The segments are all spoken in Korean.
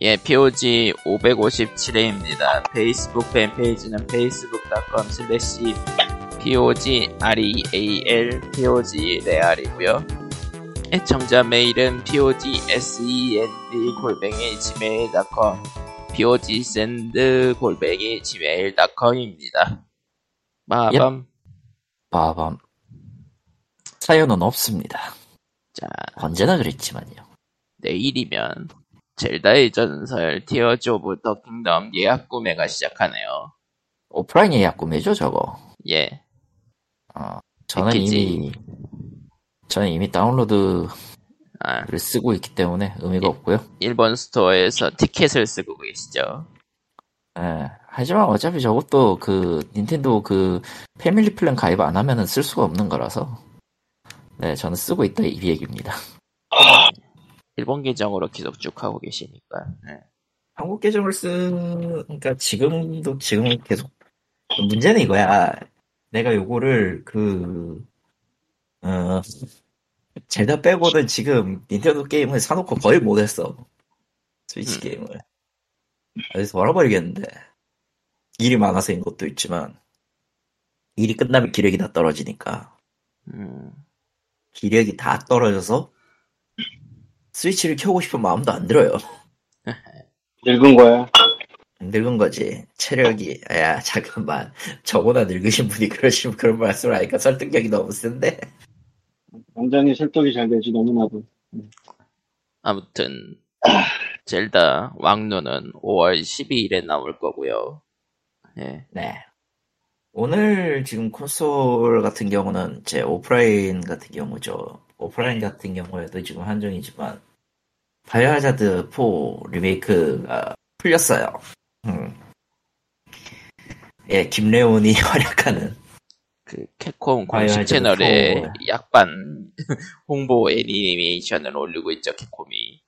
예, POG 557회입니다. 페이스북 팬페이지는 facebook.com slash POG REAL POG 레알이고요 애청자 메일은 POG SEND 골뱅이 gmail.com POG send 골뱅이 gmail.com입니다. 마밤. 빠밤. 사연은 없습니다. 자, 언제나 그랬지만요. 내일이면 젤다의 전설 Tears of the Kingdom 예약 구매가 시작하네요. 오프라인 예약 구매죠, 저거. 예. 어, 저는 패키지. 이미, 저는 이미 다운로드를 아, 쓰고 있기 때문에 의미가 예. 없고요. 일본 스토어에서 티켓을 쓰고 계시죠. 예. 하지만 어차피 저것도 그, 닌텐도 그, 패밀리 플랜 가입 안 하면은 쓸 수가 없는 거라서. 네, 저는 쓰고 있다 이 얘기입니다. 일본 계정으로 계속 쭉 하고 계시니까. 네. 한국 계정을 쓴, 그러니까 지금도 지금 계속 문제는 이거야. 내가 요거를 그, 어, 젤다 빼고는 지금 닌텐도 게임을 사놓고 거의 못했어. 스위치 음. 게임을. 그래서 말아버리겠는데. 일이 많아서인 것도 있지만, 일이 끝나면 기력이 다 떨어지니까. 음, 기력이 다 떨어져서, 스위치를 켜고 싶은 마음도 안 들어요. 늙은 거야. 늙은 거지. 체력이, 야, 잠깐만. 저보다 늙으신 분이 그러시면 그런 말씀을 하니까 설득력이 너무 센데. 완전히 설득이 잘 되지, 너무나도. 아무튼 젤다 왕노는 5월 12일에 나올 거고요. 예. 네. 오늘 지금 콘솔 같은 경우는 제 오프라인 같은 경우죠. 오프라인 같은 경우에도 지금 한정이지만, 바이오하자드 4 리메이크가 풀렸어요. 음. 예, 김래온이 활약하는 그 캡콤 공식 채널에 또- 약반 홍보 애니메이션을 올리고 있죠 캡콤이.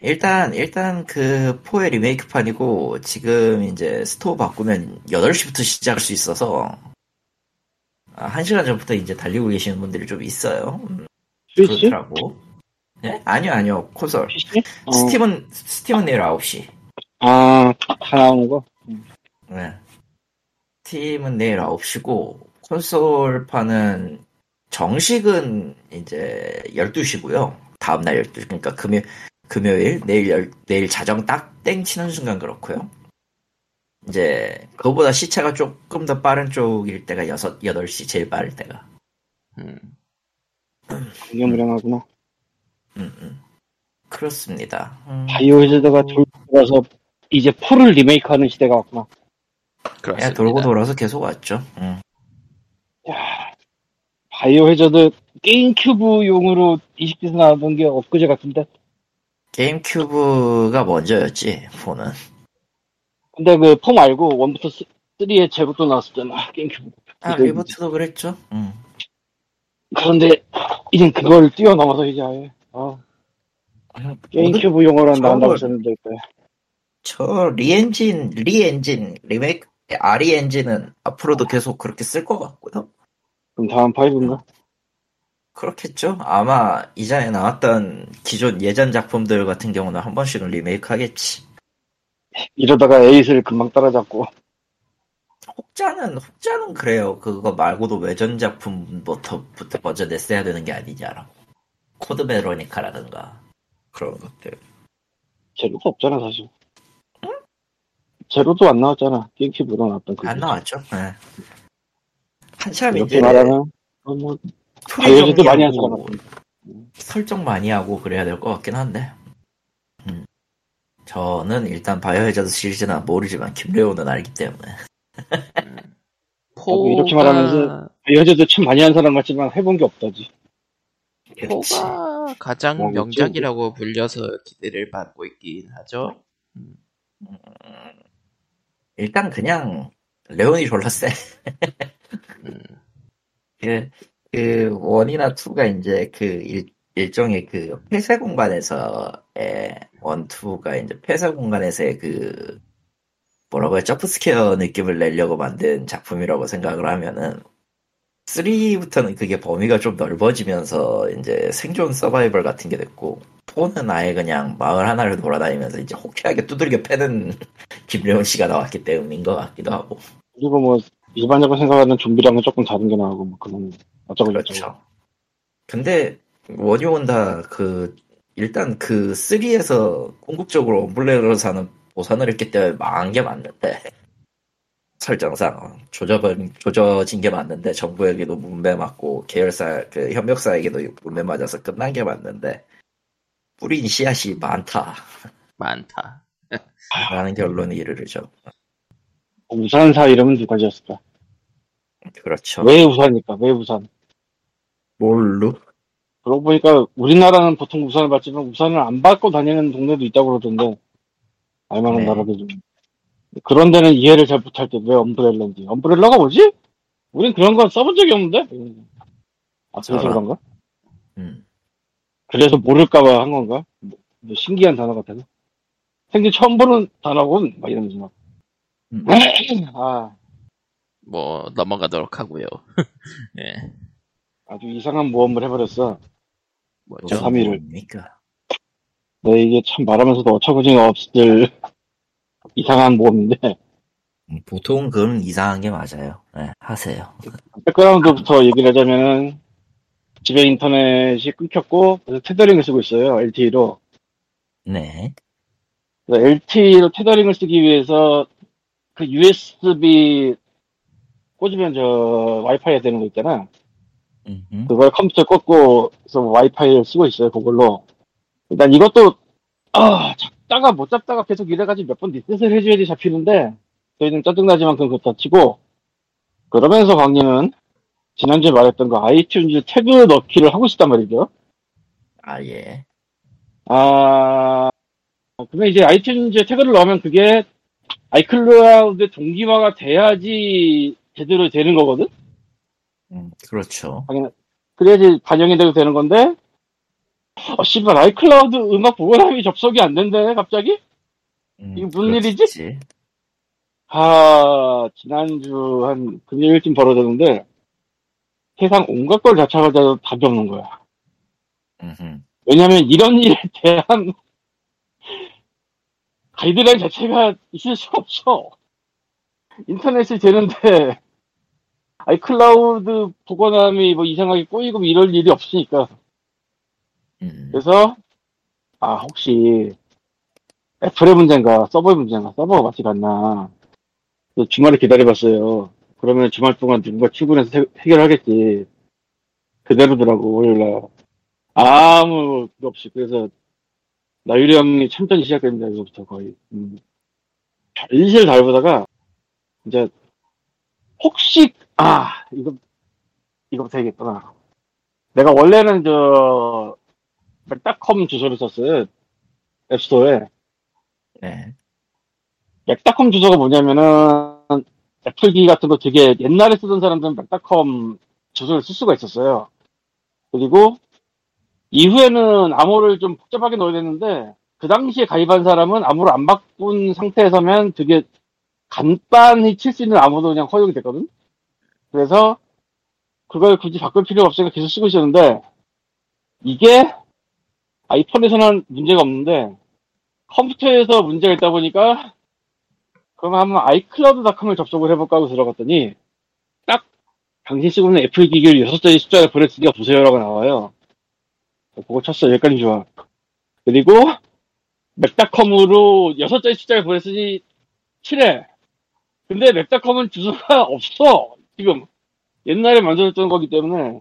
일단, 일단 그 4의 리메이크판이고, 지금 이제 스토어 바꾸면 8시부터 시작할 수 있어서, 아, 1시간 전부터 이제 달리고 계시는 분들이 좀 있어요. 음, 스위치? 그렇더라고. 예? 아니요, 아니요. 콘솔. PC? 어. 스팀은, 스팀은 내일 9시. 아, 다 나오는 거? 네. 스팀은 내일 9시고, 콘솔판은 정식은 이제 12시고요. 다음날 12시. 그러니까 금요, 금요일, 내일 열, 내일 자정 딱 땡 치는 순간 그렇고요. 이제, 그거보다 시차가 조금 더 빠른 쪽일 때가 6, 8시 제일 빠를 때가. 음. 무량무량하구나. 음, 음. 그렇습니다. 음, 바이오 헤즈드가 돌고 돌아서 이제 4를 리메이크하는 시대가 왔구나. 그렇습니다. 예, 돌고 돌아서 계속 왔죠. 음. 야, 바이오 헤저드 게임 큐브용으로 20기서 나왔던 게 엊그제 같은데. 게임 큐브가 먼저였지, four는. 근데 그 4 말고 1부터 3에 제로도 나왔었잖아, 게임 큐브. 아, 그거 reboot도 그랬죠. 음. 그런데 이젠 그걸 뛰어넘어서 이제 아예 아, 게임큐브용으로 나온다고 저걸- 했었는데 그저 RE 엔진 RE 엔진 리메이크 아 RE 엔진은 앞으로도 계속 그렇게 쓸 것 같고요. 그럼 다음 five인가? 그렇겠죠. 아마 이전에 나왔던 기존 예전 작품들 같은 경우는 한 번씩은 리메이크 하겠지. 이러다가 에이스를 금방 따라잡고 혹자는 혹자는 그래요. 그거 말고도 외전 작품부터 부터 먼저 냈어야 되는 게 아니냐라고. 코드 베로니카라든가 그런 것들. 제로도 없잖아 사실 제로도 안 나왔잖아 게임큐브로 나왔던 그 안 나왔죠. 네. 한참 이렇게 이제 말하면 어, 뭐 스토리 바이오즈도 많이 사람 설정 많이 하고 그래야 될 것 같긴 한데. 음. 저는 일단 바이오헤자드 시리즈는 모르지만 김레오는 알기 때문에. four가 이렇게 말하면서 바이오즈도 참 많이 한 사람 같지만 해본 게 없다지 그렇지. 포가 가장 뭐, 명작이라고 불려서 기대를 받고 있긴 하죠. 일단 그냥 레온이 졸라 세. 음, 그, 그 원이나 투가 이제 그 일, 일종의 그 폐쇄 공간에서의 원, 투가 이제 폐쇄 공간에서의 그 뭐라고 해야 점프스퀘어 느낌을 내려고 만든 작품이라고 생각을 하면은 3부터는 그게 범위가 좀 넓어지면서 이제 생존 서바이벌 같은 게 됐고 4는 아예 그냥 마을 하나를 돌아다니면서 이제 호쾌하게 두들겨 패는 김래원 씨가 나왔기 때문인 것 같기도 하고. 그리고 뭐 일반적으로 생각하는 좀비랑은 조금 다른 게 나오고 뭐 그런 어쩌고 저쩌고. 그렇죠. 근데 원효는 다그 일단 그 3에서 궁극적으로 엄블레로 사는 보선을 했기 때문에 망한 게 맞는데 설정상 조져버린 조져진 게 맞는데 정부에게도 문매 맞고 계열사 그 협력사에게도 문매 맞아서 끝난 게 맞는데 뿌린 씨앗이 많다라는 많다. 결론에 이르르죠. 우산사 이름은 누가 지었을까? 그렇죠. 왜 우산일까? 왜 우산? 뭘로? 그러고 보니까 우리나라는 보통 우산을 받지만 우산을 안 받고 다니는 동네도 있다고 그러던데 알만한 네. 나라들 중 그런 데는 이해를 잘 못할 때 왜 엄브렐라인지 엄브렐라가 뭐지? 우린 그런 건 써본 적이 없는데 아 그래서 저런. 그런가? 음. 그래서 모를까봐 한 건가? 뭐, 뭐 신기한 단어 같아서 생전 처음 보는 단어군 막 이러면서 막 음. 아, 뭐 넘어가도록 하고요. 예. 아주 이상한 모험을 해버렸어 뭐죠? 삼 일을. 뭡니까? 네, 이게 참 말하면서도 어처구니가 없을 이상한 모험인데 음, 보통 그건 이상한 게 맞아요. 네, 하세요. 백그라운드부터 얘기를 하자면은 집에 인터넷이 끊겼고 그래서 테더링을 쓰고 있어요 LTE로 네. LTE로 테더링을 쓰기 위해서 그 USB 꽂으면 저 와이파이가 되는 거 있잖아 음흠. 그걸 컴퓨터에 꽂고 그래서 와이파이를 쓰고 있어요 그걸로 일단 이것도 아 잡다가 못 잡다가 계속 이래가지고 몇 번 리셋을 해줘야지 잡히는데 저희는 짜증나지만 그건 그렇다 치고 그러면서 쾅님은 지난주에 말했던 거 아이튠즈 태그 넣기를 하고 싶단 말이죠 아, 예. 아 그러면 이제 아이튠즈에 태그를 넣으면 그게 아이클라우드 동기화가 돼야지 제대로 되는 거거든 음, 그렇죠. 그래야지 반영이 되고 되는 건데, 어, 씨발, 아이클라우드 음악 보관함이 접속이 안 된대, 갑자기? 음, 이게 무슨 일이지? 그렇겠지. 아, 지난주 한 금요일쯤 벌어졌는데, 세상 온갖 걸 다 찾아도 답이 없는 거야. 음흠. 왜냐면 이런 일에 대한 가이드라인 자체가 있을 수 없어. 인터넷이 되는데, 아이클라우드 보관함이 뭐 이상하게 꼬이고 뭐 이럴 일이 없으니까. 음, 그래서 아 혹시 애플의 문제인가 서버의 문제인가 서버가 않나. 그래서 주말에 기다려봤어요. 그러면 주말 동안 누군가 출근해서 해- 해결하겠지. 그대로더라고 월요일날. 아무 그거 없이. 그래서 나유리 형이 참전이 시작됩니다 이거부터 거의. 음. 별실 다 해보다가 이제 혹시 아 이거 이거부터 해야겠구나. 내가 원래는 저 맥닷컴 주소를 썼어요. 앱스토어에. 네. 맥닷컴 주소가 뭐냐면은 애플기 같은 거 되게 옛날에 쓰던 사람들은 맥닷컴 주소를 쓸 수가 있었어요. 그리고 이후에는 암호를 좀 복잡하게 넣어야 되는데 그 당시에 가입한 사람은 암호를 안 바꾼 상태에서면 되게 간단히 칠 수 있는 암호도 그냥 허용이 됐거든. 그래서 그걸 굳이 바꿀 필요가 없으니까 계속 쓰고 있었는데 이게 아이폰에서는 문제가 없는데 컴퓨터에서 문제가 있다 보니까 그럼 한번 iCloud.com을 접속을 해볼까 하고 들어갔더니 딱 당신 쓰고 있는 애플 기기를 여섯 자리 숫자를 보냈으니까 보세요라고 나와요. 그거 쳤어 여기까지 좋아. 그리고 맥닷컴으로 여섯 자리 숫자를 보냈으니 치래. 근데 맥닷컴은 주소가 없어 지금 옛날에 만들었던 거기 때문에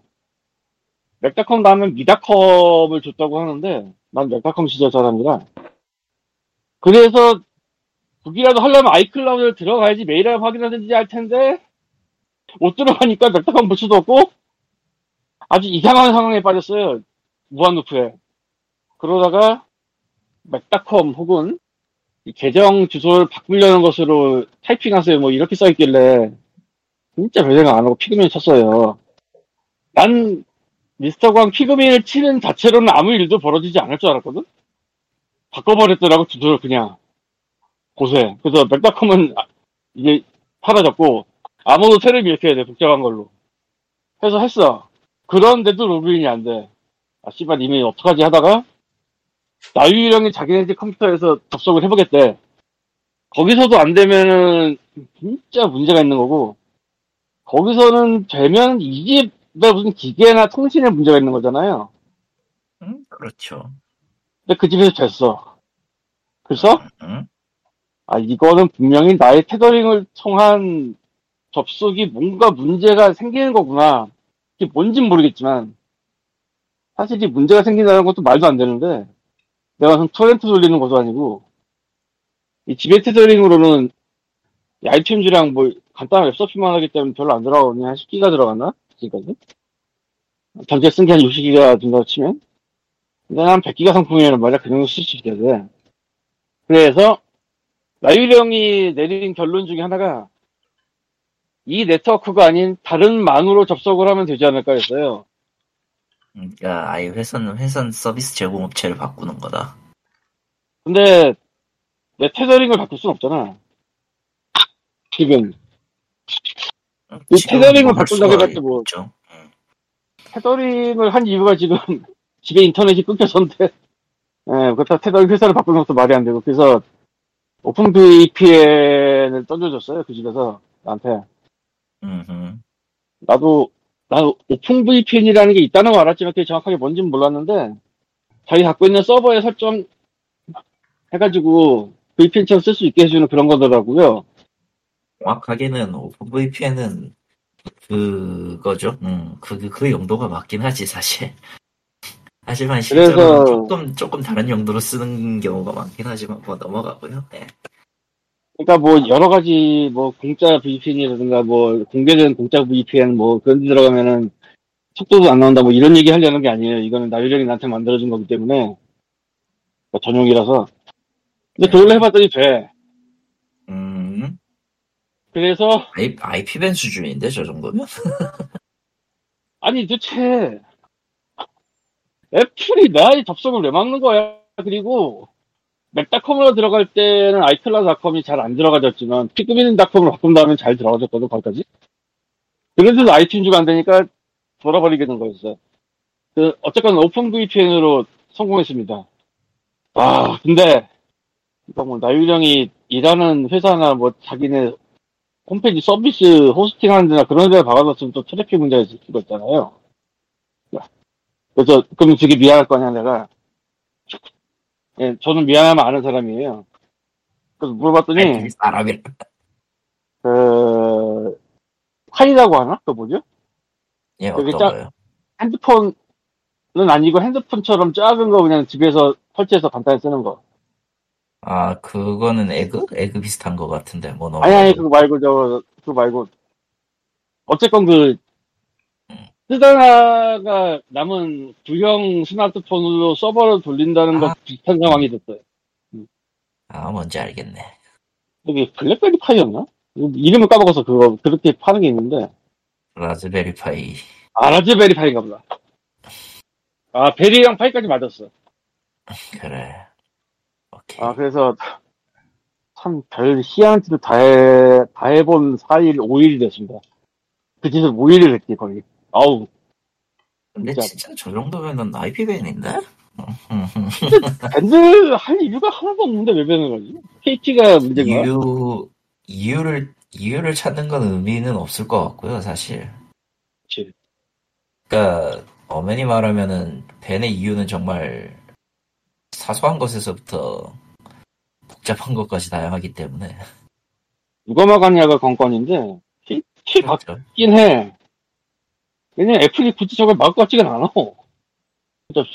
mac.com 다음에 me.com을 줬다고 하는데 난 mac.com 시절 사람이라 그래서 북이라도 하려면 아이클라우드를 들어가야지 메일을 확인하든지 할 텐데 못 들어가니까 맥닷컴 볼 수도 없고 아주 이상한 상황에 빠졌어요. 무한루프에. 그러다가 맥닷컴 혹은 이 계정 주소를 바꾸려는 것으로 타이핑하세요. 뭐 이렇게 써있길래 진짜 별 생각 안 하고 피그민을 쳤어요. 난 미스터 광 피그민을 치는 자체로는 아무 일도 벌어지지 않을 줄 알았거든? 바꿔버렸더라고, 주소를 그냥. 고세. 그래서 맥닷컴은 아- 이게 사라졌고, 아무도 새를 밀켜야 돼, 복잡한 걸로. 해서 했어. 그런데도 로그인이 안 돼. 아, 씨발, 이미 어떡하지 하다가, 나유령이 자기네 집 컴퓨터에서 접속을 해보겠대. 거기서도 안 되면은 진짜 문제가 있는 거고 거기서는 되면 이집 에 무슨 기계나 통신에 문제가 있는 거잖아요. 응? 그렇죠. 근데 그 집에서 됐어. 그래서 응? 아 이거는 분명히 나의 테더링을 통한 접속이 뭔가 문제가 생기는 거구나. 이게 뭔진 모르겠지만 사실 이 문제가 생긴다는 것도 말도 안 되는데 내가 무슨 토렌트 돌리는 것도 아니고 이 지배 테더링으로는 이 IPMG랑 뭐 간단한 웹서핑만 하기 때문에 별로 안 들어가거든요. 한 10기가 들어갔나? 지금까지? 전체 쓴 게 한 60기가 된다고 치면 근데 한 100기가 상품이란 말이야. 그 정도 쓸수 있게 돼. 그래서 나유령이 내린 결론 중에 하나가 이 네트워크가 아닌 다른 만으로 접속을 하면 되지 않을까 했어요. 그러니까 아예 회선 회선 서비스 제공업체를 바꾸는 거다. 근데 내 테더링을 바꿀 순 없잖아. 지금 이 tethering을 바꾼다고 해봤자 뭐. 있죠. 응. tethering을 한 이유가 지금 집에 인터넷이 끊겨서인데 예, 그렇다 테더링 회사를 바꾸는 것도 말이 안 되고 그래서 OpenVPN을 던져줬어요 그 집에서 나한테 음흠. 나도 난 OpenVPN이라는 게 있다는 걸 알았지만 그게 정확하게 뭔지는 몰랐는데 자기 갖고 있는 서버에 설정 해가지고 VPN처럼 쓸 수 있게 해주는 그런 거더라고요. 정확하게는 오픈 VPN은 그거죠. 음, 그, 그, 그 용도가 맞긴 하지, 사실. 하지만 실제로 그래서- 조금, 조금 다른 용도로 쓰는 경우가 많긴 하지만, 뭐 넘어가고요. 네. 그러니까 뭐 여러 가지 뭐 공짜 VPN이라든가 뭐 공개된 공짜 VPN 뭐 그런 데 들어가면은 속도도 안 나온다 뭐 이런 얘기 하려는 게 아니에요. 이거는 나유령이 나한테 만들어준 거기 때문에 그러니까 전용이라서. 근데 그걸로 해봤더니 돼. 음, 그래서 I, IP밴 수준인데, 저 정도면? 아니 도대체 애플이 나의 접속을 왜 막는 거야? 그리고 맥닷컴으로 들어갈 때는 아이클라닷컴이 잘 안 들어가졌지만 피크민닷컴으로 바꾼다면 잘 들어가졌거든 거기까지. 그래도 아이튠즈가 안 되니까 돌아버리게 된 거였어요. 그 어쨌건 오픈 VPN으로 성공했습니다. 아 근데 뭐 나유령이 일하는 회사나 뭐 자기네 홈페이지 서비스 hosting 하는 데나 그런 데를 박아놨으면 또 트래픽 문제가 있을 수가 있잖아요. 그래서 그럼 되게 미안할 거 아냐 내가. 예, 저는 미안하면 아는 사람이에요. 그래서 물어봤더니 사람이. 그 Pi라고 하나? 그 뭐죠? 예, 어떤 짝- 거요? 핸드폰은 아니고 핸드폰처럼 작은 거 그냥 집에서 설치해서 간단히 쓰는 거. 아, 그거는 에그? 에그 비슷한 거 같은데, 뭐, 너무. 아니 아니 그거 말고 저 그거 말고 어쨌건 그 쓰다가 남은 구형 스마트폰으로 서버를 돌린다는 거 아. 비슷한 상황이 됐어요. 아, 뭔지 알겠네. 여기 블랙베리 파이였나? 이름을 까먹어서 그거 그렇게 파는 게 있는데 라즈베리 파이. 아 라즈베리 파이인가 보다. 아 베리랑 파이까지 맞았어. 그래. 오케이. 아 그래서 참 별 희한한 짓을 다, 해, 다 해본 4일 5일이 됐습니다. 그 짓을 5일을 했지 거의. 아우 근데 진짜. 진짜 저 정도면은 IP밴인데? 밴드 할 이유가 하나도 없는데 왜 배는 거지? KT가 문제인가? 이유, 이유를, 이유를 찾는 건 의미는 없을 것 같고요, 사실. 그치. 그니까, 엄연히 말하면은, 밴의 이유는 정말 사소한 것에서부터 복잡한 것까지 다양하기 때문에. 누가 막았냐가 관건인데 KT 그렇죠. 맞긴 해. 왜냐면 애플이 굳이 저걸 막을 것 같지가 않아. 그죠?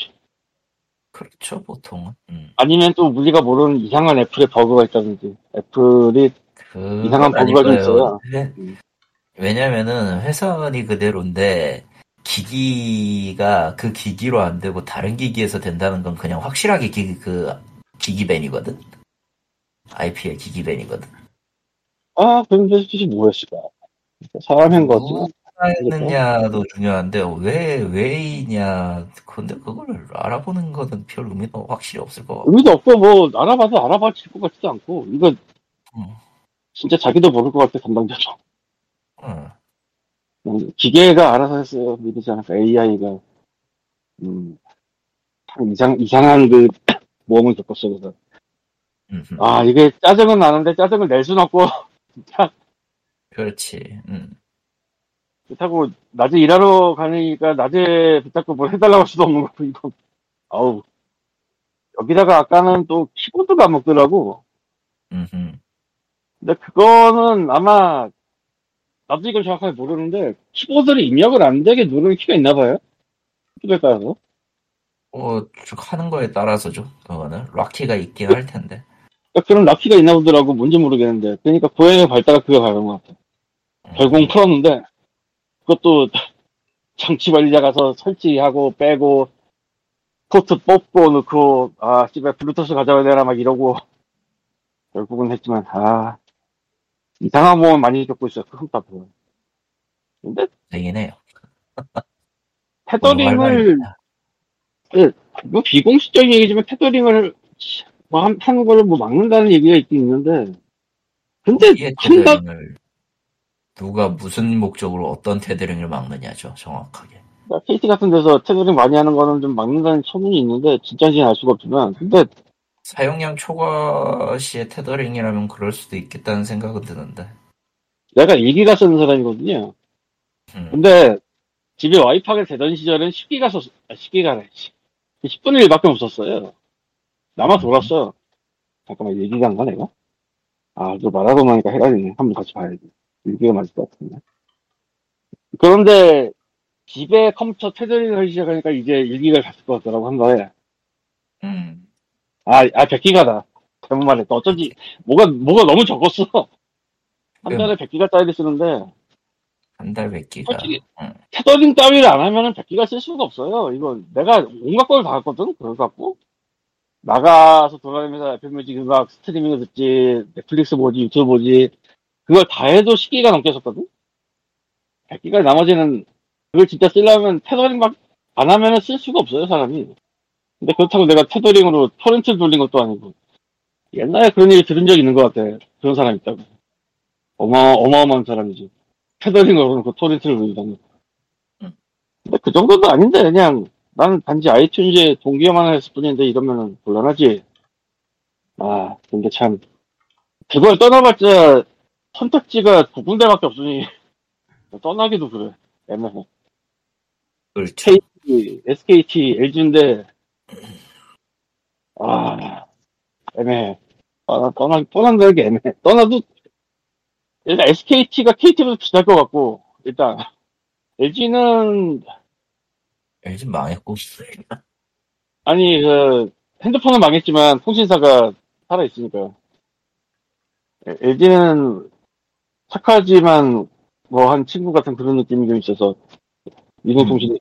그렇죠, 보통은. 음. 아니면 또 우리가 모르는 이상한 애플의 버그가 있다든지 애플이 그 이상한 버그가 좀 있어요. 음. 왜냐면은 회선이 그대로인데 기기가 그 기기로 안 되고 다른 기기에서 된다는 건 그냥 확실하게 기기 그 기기밴이거든. IP의 기기밴이거든. 아 그런데 뜻이 뭐였을까? 사람인 거지. 했느냐도 중요한데 왜 왜이냐. 근데 그걸 알아보는 거는 별 의미가 확실히 없을 것 같고. 의미도 없고 뭐 알아봐도 알아봐질 것 같지도 않고 이거 음. 진짜 자기도 모를 것 같아 담당자도. 응. 음, 기계가 알아서 했어요. 믿지 않을까 AI가. 음, 참 이상 이상한 그 모험을 겪었어 그래서. 아 이게 짜증은 나는데 짜증을 낼 순 없고 그렇지. 음. 그렇다고 낮에 일하러 가니까 낮에 붙잡고 뭘 해달라고 할 수도 없는 거고 이거 아우 여기다가 아까는 또 키보드가 안 먹더라고 음흠. 근데 그거는 아마 나도 이걸 정확하게 모르는데 키보드를 입력을 안 되게 누르는 키가 있나 봐요 키보드에 따라서 뭐, 쭉 하는 거에 따라서죠. 그거는. 락키가 있긴 할 텐데. 그러니까 그런 락키가 있나 보더라고 뭔지 모르겠는데 그러니까 고양이가 밟다가 그게 밟은 것 같아 음. 결국은 풀었는데 그것도 장치 관리자 가서 설치하고 빼고 포트 뽑고 넣고 아 집에 블루투스 가져와야 되나 막 이러고 결국은 했지만 아 이상한 모험 많이 겪고 있어요 그 흠답을 근데 되긴 해요. 테더링을 뭐 비공식적인 얘기지만 테더링을 뭐 한- 하는 거를 뭐 막는다는 얘기가 있긴 있는데 근데 한다 테더링을 누가 무슨 목적으로 어떤 테더링을 막느냐죠. 정확하게. KT 같은 데서 테더링 많이 하는 거는 좀 막는다는 소문이 있는데 진짜인지는 알 수가 없지만 근데 사용량 초과 시의 테더링이라면 그럴 수도 있겠다는 생각은 드는데. 내가 일기가 쓰는 사람이거든요 음. 근데 집에 와이파이가 되던 시절엔 10기가 썼, 아, 10기가래. 10분의 1밖에 없었어요. 나만 돌았어. 잠깐만, 얘기가 안 가, 내가? 아, 저 말하고 나니까 헷갈리네. 한번 같이 봐야지. 얘기가 맞을 것 같은데. 그런데, 집에 컴퓨터 테더링을 시작하니까 이제 일기가 갔을 것 같더라고, 한 거에. 음. 아, 아, 100기가다. 잘못 말했다. 어쩐지, 뭐가, 뭐가 너무 적었어. 한 달에 100기가 짜리 쓰는데, 한달몇 기가. 솔직히 음. 테더링 따위를 안 하면은 100기가 쓸 수가 없어요. 이거 내가 온갖 걸 다 했거든? 그걸 갖고. 나가서 돌아다니면서 애플 뮤직 음악 스트리밍을 듣지, 넷플릭스 보지, 유튜브 보지. 그걸 다 해도 10기가 넘게 썼거든? 100기가 나머지는 그걸 진짜 쓰려면 테더링 막 안 하면은 쓸 수가 없어요, 사람이. 근데 그렇다고 내가 tethering으로 torrent를 돌린 것도 아니고. 옛날에 그런 얘기 들은 적 있는 것 같아. 그런 사람 있다고. 어마, 어마어마한 사람이지. tethering으로 그 torrent를 돌리다니. 근데 그 정도도 아닌데 그냥 나는 단지 아이튠즈에 동기화만 했을 뿐인데 이러면은 곤란하지. 아 근데 참 그걸 떠나봤자 선택지가 두 군데밖에 없으니 떠나기도 그래. 애매해. 그렇죠. KT, SKT, LG인데 아 애매해. 떠나 떠나 떠난다는 게 애매해. 떠나도 일단 SKT가 KT보다 비쌀 것 같고 일단 LG는 LG 망했고. 아니, 그, 핸드폰은 망했지만 통신사가 살아있으니까요. LG는 착하지만 뭐 한 친구 같은 그런 느낌이 좀 있어서 이동통신이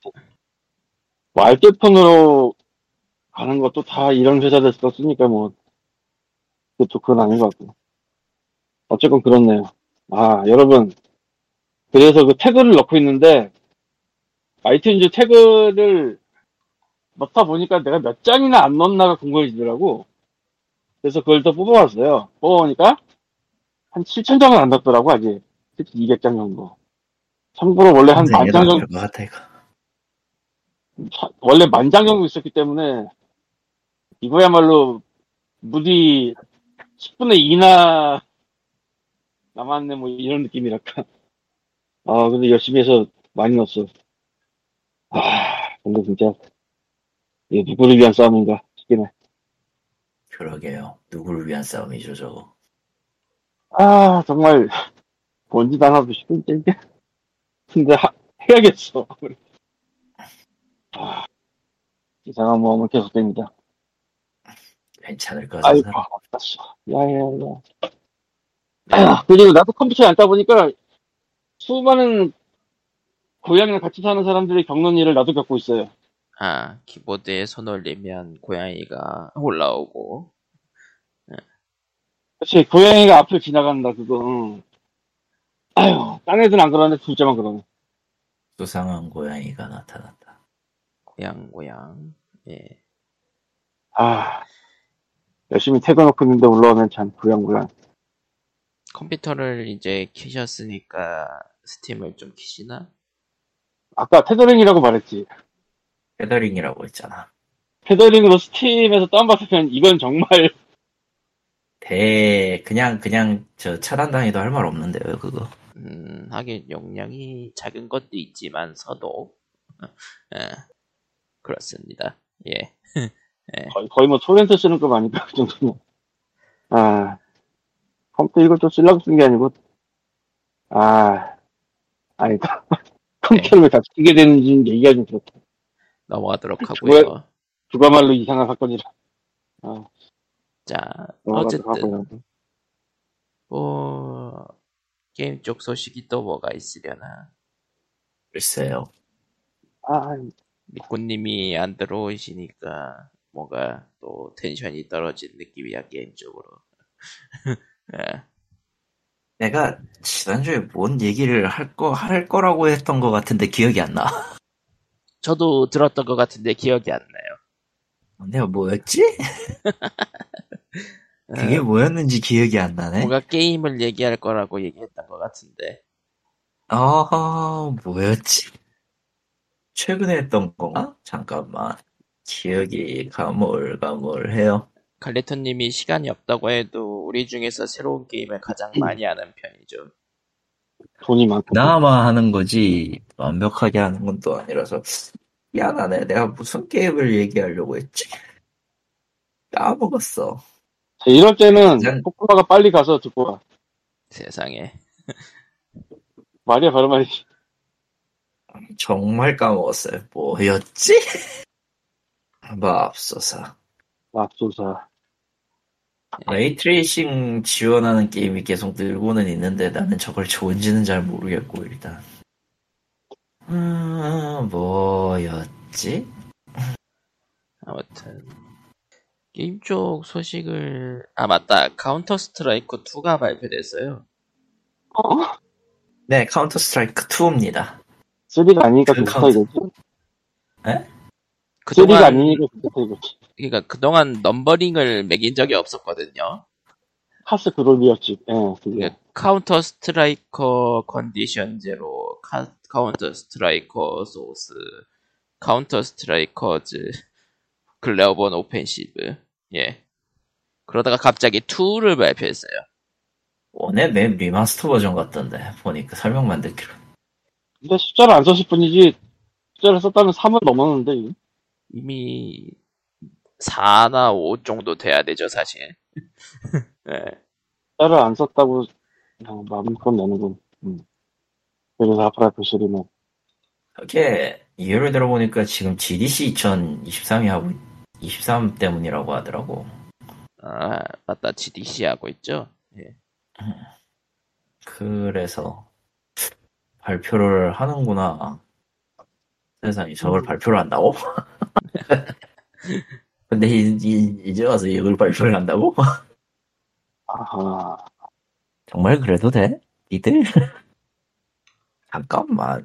뭐 알뜰폰으로 가는 것도 다 이런 회사들 썼으니까 뭐 그것도 그건 아닌 것 같고 어쨌건 그렇네요. 아 여러분 그래서 그 태그를 넣고 있는데 아이튠즈 태그를 넣다 보니까 내가 몇 장이나 안 넣었나가 궁금해지더라고. 그래서 그걸 또 뽑아봤어요. 뽑아보니까 한 7,000장은 안 넣었더라고, 아직. 200장 정도. 참고로 원래 한 만장 정도. 원래 만장 정도 있었기 때문에 이거야말로 무디 10분의 2나 남았네, 뭐 이런 느낌이랄까. 아, 근데 열심히 해서 많이 넣었어. 아, 근데 진짜 이게 누구를 위한 싸움인가 싶긴 해. 그러게요. 누구를 위한 싸움이죠, 저거. 아, 정말, 뭔짓 안 하고 싶은데, 이게. 근데, 하- 해야겠어. 아, 이상한 모험은 계속됩니다. 괜찮을 것 아이고, 같아서. 아깝다. 야, 야, 야. 그리고 나도 컴퓨터에 앉다 보니까, 수많은 고양이랑 같이 사는 사람들이 겪는 일을 나도 겪고 있어요. 아, 키보드에 손 올리면 고양이가 올라오고, 그치, 고양이가 앞을 지나간다, 그거. 응. 아유, 딴 애들은 안 그러는데 둘째만 그러네. 수상한 고양이가 나타났다. 고양, 고양. 예. 아, 열심히 퇴근놓고 있는데 올라오면 참 고양고양. 컴퓨터를 이제 키셨으니까 스팀을 좀 키시나? 아까 테더링이라고 말했지. 페더링이라고 했잖아. 패더링으로 스팀에서 다운받으면 이건 정말 대 그냥 그냥 저 차단당해도 할 말 없는데요 그거. 음, 하긴 용량이 작은 것도 있지만서도 예, 그렇습니다. 예. 거의, 거의 뭐 토렌트 쓰는 거 아니까 그 정도면. 아 컴퓨터 이걸 또 쓰려고 쓴 게 아니고. 아 아니다. 컴퓨터를 왜 같이 쓰게 되는지 얘기가 좀 그렇다. 넘어가도록 하고요. 그거말로 이상한 사건이라. 아 자, 어쨌든 하고요. 뭐 게임 쪽 소식이 또 뭐가 있으려나. 글쎄요. 아 미꾸님이 안 들어오시니까 뭔가 또 텐션이 떨어진 느낌이야 게임 쪽으로. 예. 내가 지난주에 뭔 얘기를 할 거, 할 거라고 했던 것 같은데 기억이 안 나. 저도 들었던 것 같은데 기억이 안 나요. 내가 뭐였지? 그게 예, 뭐였는지 기억이 안 나네. 뭔가 게임을 얘기할 거라고 얘기했던 것 같은데. 아, 뭐였지? 최근에 했던 건가? 잠깐만. 기억이 가물가물해요. 칼리토님이 시간이 없다고 해도 우리 중에서 새로운 게임을 가장 많이 하는 편이죠. 돈이 많고 그나마 하는 거지, 완벽하게 하는 건 또 아니라서. 미안하네. 내가 무슨 게임을 얘기하려고 했지? 까먹었어. 자, 이럴 때는 코코마가 빨리 가서 듣고 와 세상에. 말이야 바로 말이지 정말 까먹었어요. 뭐였지? 맙소사. 맙소사 ray tracing 지원하는 게임이 계속 늘고는 있는데 나는 저걸 좋은지는 잘 모르겠고 일단 음, 뭐였지? 아무튼 게임 쪽 소식을 아 맞다 카운터 스트라이크 2가 발표됐어요. 어? 네 카운터 스트라이크 2입니다 3가 아니니까 그 이거지 에? 3가 그동안 아니니까 그러니까 그동안 numbering을 매긴 적이 없었거든요. 카스 그룹이었지 예 그게 그러니까 카운터 스트라이크 컨디션 제로, 카, 카운터 스트라이크 소스, 카운터 스트라이크, 글로벌 오펜시브. 예. 그러다가 갑자기 2를 발표했어요. one의 맵 remaster 버전 같던데 보니까 설명만 듣기로 근데 숫자를 안 썼을 뿐이지 숫자를 썼다면 3은 넘었는데 이미 4나 5 정도 돼야 되죠, 사실. 예. 숫자를 안 썼다고 그냥 마음껏 내는군 음. 그래서 하프라이프 3는 그게 이유를 들어보니까 지금 GDC 2023이 하고 23 때문이라고 하더라고 아, 맞다. GDC 하고 있죠? 예. 그래서 발표를 하는구나. 세상에 저걸 발표를 한다고? 근데 이, 이- 이제 와서 이걸 발표를 한다고? 아하 정말 그래도 돼? 니들? 잠깐만.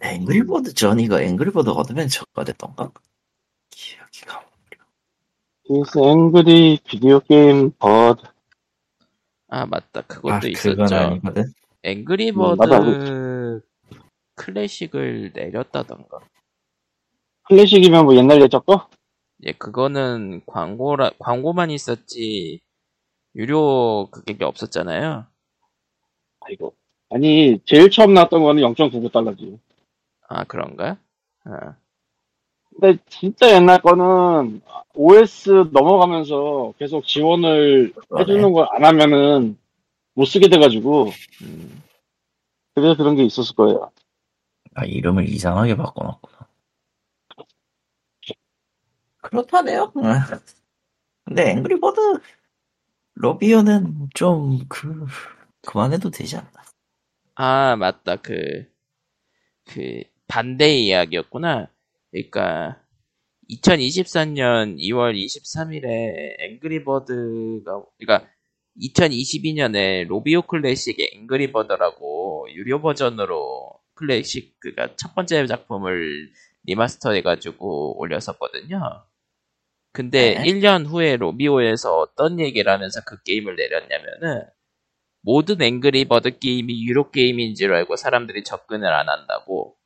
앵그리버드 전이가 앵그리버드 어드벤처가 됐던가? 기억이 가. This Angry Video Game Bird 아, 맞다. 아, 그것도 그건 있었죠. 아니거든. 음, 앵그리버드 클래식을 내렸다던가. 클래식이면 뭐 옛날 예적 거? 예, 그거는 광고라, 광고만 있었지, 유료 그게 없었잖아요. 아이고 아니 제일 처음 나왔던 거는 0.99달러지 아, 그런가? 아, 근데 진짜 옛날 거는 OS 넘어가면서 계속 지원을 해주는 걸 안 하면은 못 쓰게 돼가지고 음, 그래서 그런 게 있었을 거예요. 아, 이름을 이상하게 바꿔놨구나. 그렇다네요. 응. 근데 앵그리버드 로비오는 좀 그, 그만해도 되지 않나. 아, 맞다. 그, 그, 반대의 이야기였구나. 그러니까, 2023년 2월 23일에 앵그리버드가, 그러니까, 2022년에 로비오 클래식의 앵그리버드라고 유료 버전으로 클래식, 그니까 첫 번째 작품을 remaster 해가지고 올렸었거든요. 근데 네. 1년 후에 로비오에서 어떤 얘기를 하면서 그 게임을 내렸냐면은, 모든 앵그리버드 게임이 유료 게임인 줄 알고 사람들이 접근을 안 한다고.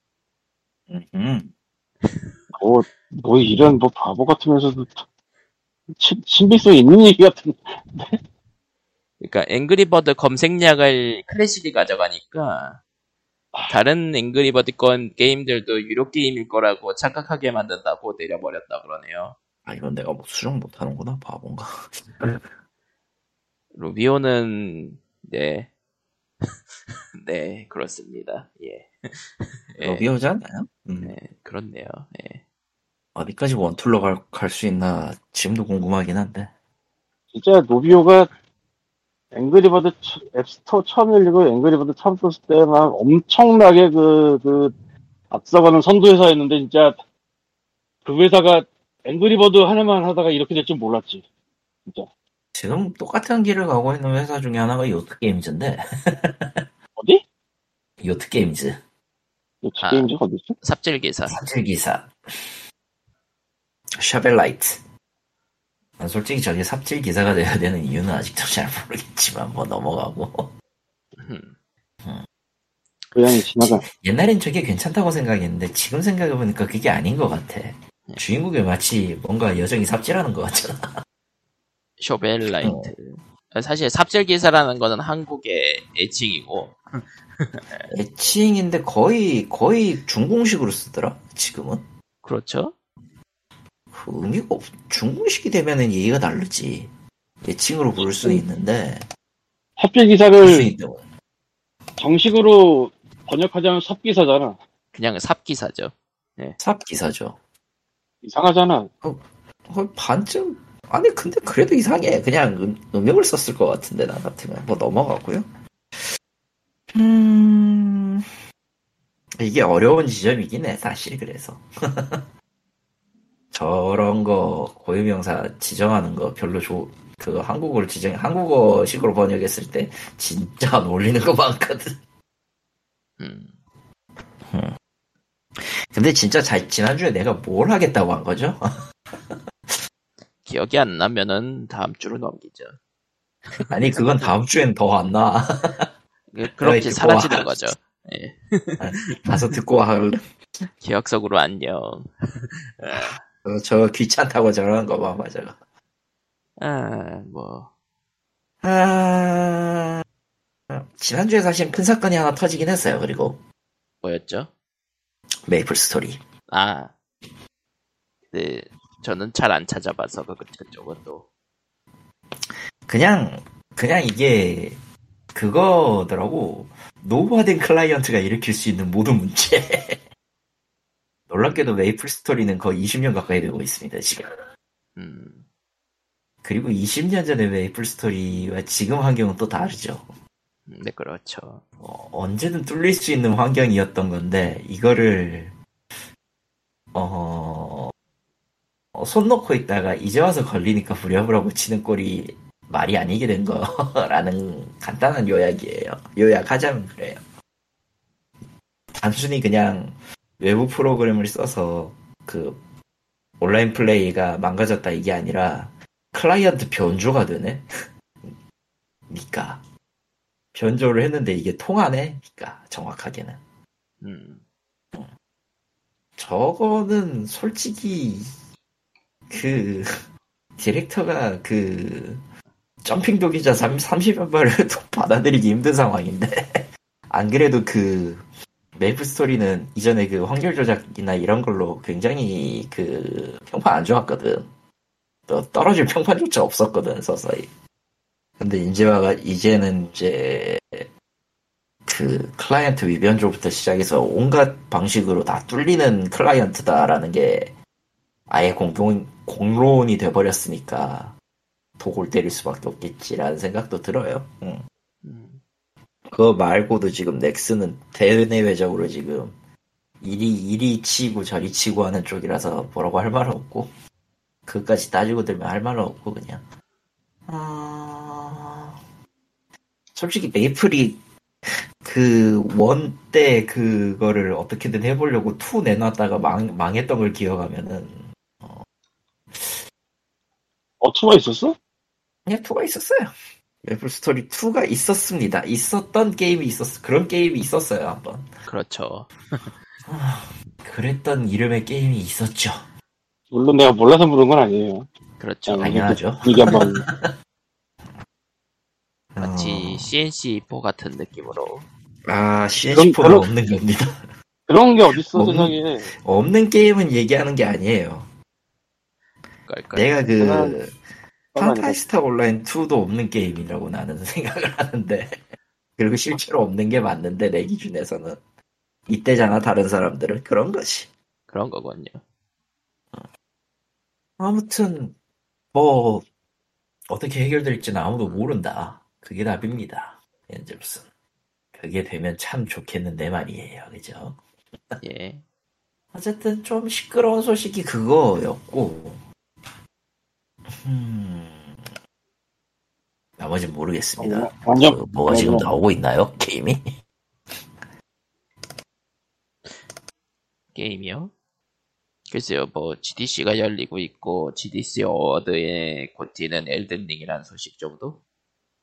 음. 뭐, 뭐 이런 뭐 바보 같으면서도 친- 신빙성 있는 얘기 같은 그러니까 앵그리버드 검색량을 클래식이 가져가니까 다른 앵그리버드 건 게임들도 유료 게임일 거라고 착각하게 만든다고 내려버렸다 그러네요. 아 이건 내가 뭐 수정 못하는구나 바본가. 루비오는 네. 네, 그렇습니다. 예. 예, 러비오지 않나요? 음. 네, 그렇네요. 예. 어디까지 원툴로 갈수 있나 지금도 궁금하긴 한데. 진짜 노비오가 앵그리버드 처- 앱스토어 처음 열리고 앵그리버드 처음 떴을 때만 엄청나게 그, 그, 앞서가는 선두 회사였는데 진짜 그 회사가 앵그리버드 하나만 하다가 이렇게 될 줄 몰랐지. 지금 똑같은 길을 가고 있는 회사 중에 하나가 요트 게임즈인데 어디? 요트 게임즈 이 아. 게임즈 어디 있어? 삽질 기사. 사실 기사 Shovel Knight 난 솔직히 저게 삽질 기사가 돼야 되는 이유는 아직도 잘 모르겠지만 뭐 넘어가고 음, 고양이 지나가. 옛날엔 저게 괜찮다고 생각했는데 지금 생각해보니까 그게 아닌 것 같아 주인공이 마치 뭔가 여정이 삽질하는 것 같잖아. 쇼벨라이트. 사실 삽질 기사라는 거는 한국의 애칭이고. 애칭인데 거의 거의 중공식으로 쓰더라 지금은? 그렇죠. 그 의미가 없 중공식이 되면은 얘기가 다르지. 애칭으로 부를 수는 있는데. 합질 부를 수 기사를 정식으로 번역하자면 삽기사잖아. 그냥 삽 기사죠. 삽 기사죠 이상하잖아. 거의 반쯤? 아니 근데 그래도 이상해. 그냥 음, 음역을 썼을 것 같은데 나 같으면. 뭐 넘어가고요. 음. 이게 어려운 지점이긴 해 사실 그래서. 저런 거 고유명사 지정하는 거 별로 좋 그거 한국어로 지정 한국어식으로 번역했을 때 진짜 안 어울리는 거 많거든 음, 근데 진짜 자- 지난주에 내가 뭘 하겠다고 한 거죠? 기억이 안 나면은 다음 주로 넘기죠. 아니 그건 다음 주엔 더 안 나. 그- 그렇게 듣고 사라지는 와. 거죠. 예. 가서 듣고 와. 기억 속으로 안녕. 어, 저 귀찮다고 저러는 거 봐봐 저거. 아, 뭐 아... 지난주에 사실 큰 사건이 하나 터지긴 했어요. 그리고 뭐였죠? 메이플 스토리. 아, 네, 저는 잘 안 찾아봐서 그 그쪽은 또 그냥 그냥 이게 그거더라고. 노후화된 클라이언트가 일으킬 수 있는 모든 문제. 놀랍게도 메이플 스토리는 거의 20년 가까이 되고 있습니다 지금. 음, 그리고 20년 전에 메이플 스토리와 지금 환경은 또 다르죠. 네 그렇죠. 어, 언제든 뚫릴 수 있는 환경이었던 건데 이거를 어, 어, 손 놓고 있다가 이제 와서 걸리니까 부랴부랴 고치는 꼴이 말이 아니게 된 거라는 간단한 요약이에요. 요약하자면 그래요. 단순히 그냥 외부 프로그램을 써서 그 온라인 플레이가 망가졌다 이게 아니라 클라이언트 변조가 되네. 니까 변조를 했는데 이게 통하네. 니까 정확하게는. 음, 저거는 솔직히 그 디렉터가 그 점핑 도기자 30여 발을 받아들이기 힘든 상황인데 안 그래도 그 메이플 스토리는 이전에 그 확률 조작이나 이런 걸로 굉장히 그 평판 안 좋았거든. 또 떨어질 평판조차 없었거든 서서히. 근데 이제와가 이제는 이제 그 클라이언트 위변조부터 시작해서 온갖 방식으로 다 뚫리는 클라이언트다라는 게 아예 공동 공론이 돼버렸으니까 도골 때릴 수밖에 없겠지라는 생각도 들어요. 응. 음, 그거 말고도 지금 넥슨은 대내외적으로 지금 이리 이리 치고 저리 치고 하는 쪽이라서 뭐라고 할 말은 없고 그까지 따지고 들면 할 말은 없고 그냥 아... 솔직히 메이플이 그 one 때 그거를 어떻게든 해보려고 two 내놨다가 망, 망했던 걸 기억하면은 어, two가 있었어? 그냥 two가 있었어요. 메이플 스토리 2가 있었습니다. 있었던 게임이 있었어. 그런 게임이 있었어요, 한번. 그렇죠. 그랬던 이름의 게임이 있었죠. 물론 내가 몰라서 물은 건 아니에요. 그렇죠. 음. 당연하죠. 이게 한번 마치 어, CNC4 같은 느낌으로. 아, CNC4는 그런- 없는 겁니다. 그런 게 어딨어 없는- 세상에. 없는 게임은 얘기하는 게 아니에요. 깔깔. 내가 그 판타지스타 온라인 2도 없는 게임이라고 나는 생각을 하는데 그리고 실제로 없는 게 맞는데 내 기준에서는 이때잖아 다른 사람들은 그런 거지. 그런 거군요. 아무튼 뭐 어떻게 해결될지는 아무도 모른다. 그게 답입니다. 무슨 그게 되면 참 좋겠는데 말이에요. 그죠? 예. 어쨌든 좀 시끄러운 소식이 그거였고 음, 나머지는 모르겠습니다. 어, 완전 그 뭐가 지금. 나오고 있나요? 게임이? 게임이요? 글쎄요, 뭐, GDC가 열리고 있고, GDC 어워드에 곧 뛰는 엘든링이라는 소식 정도?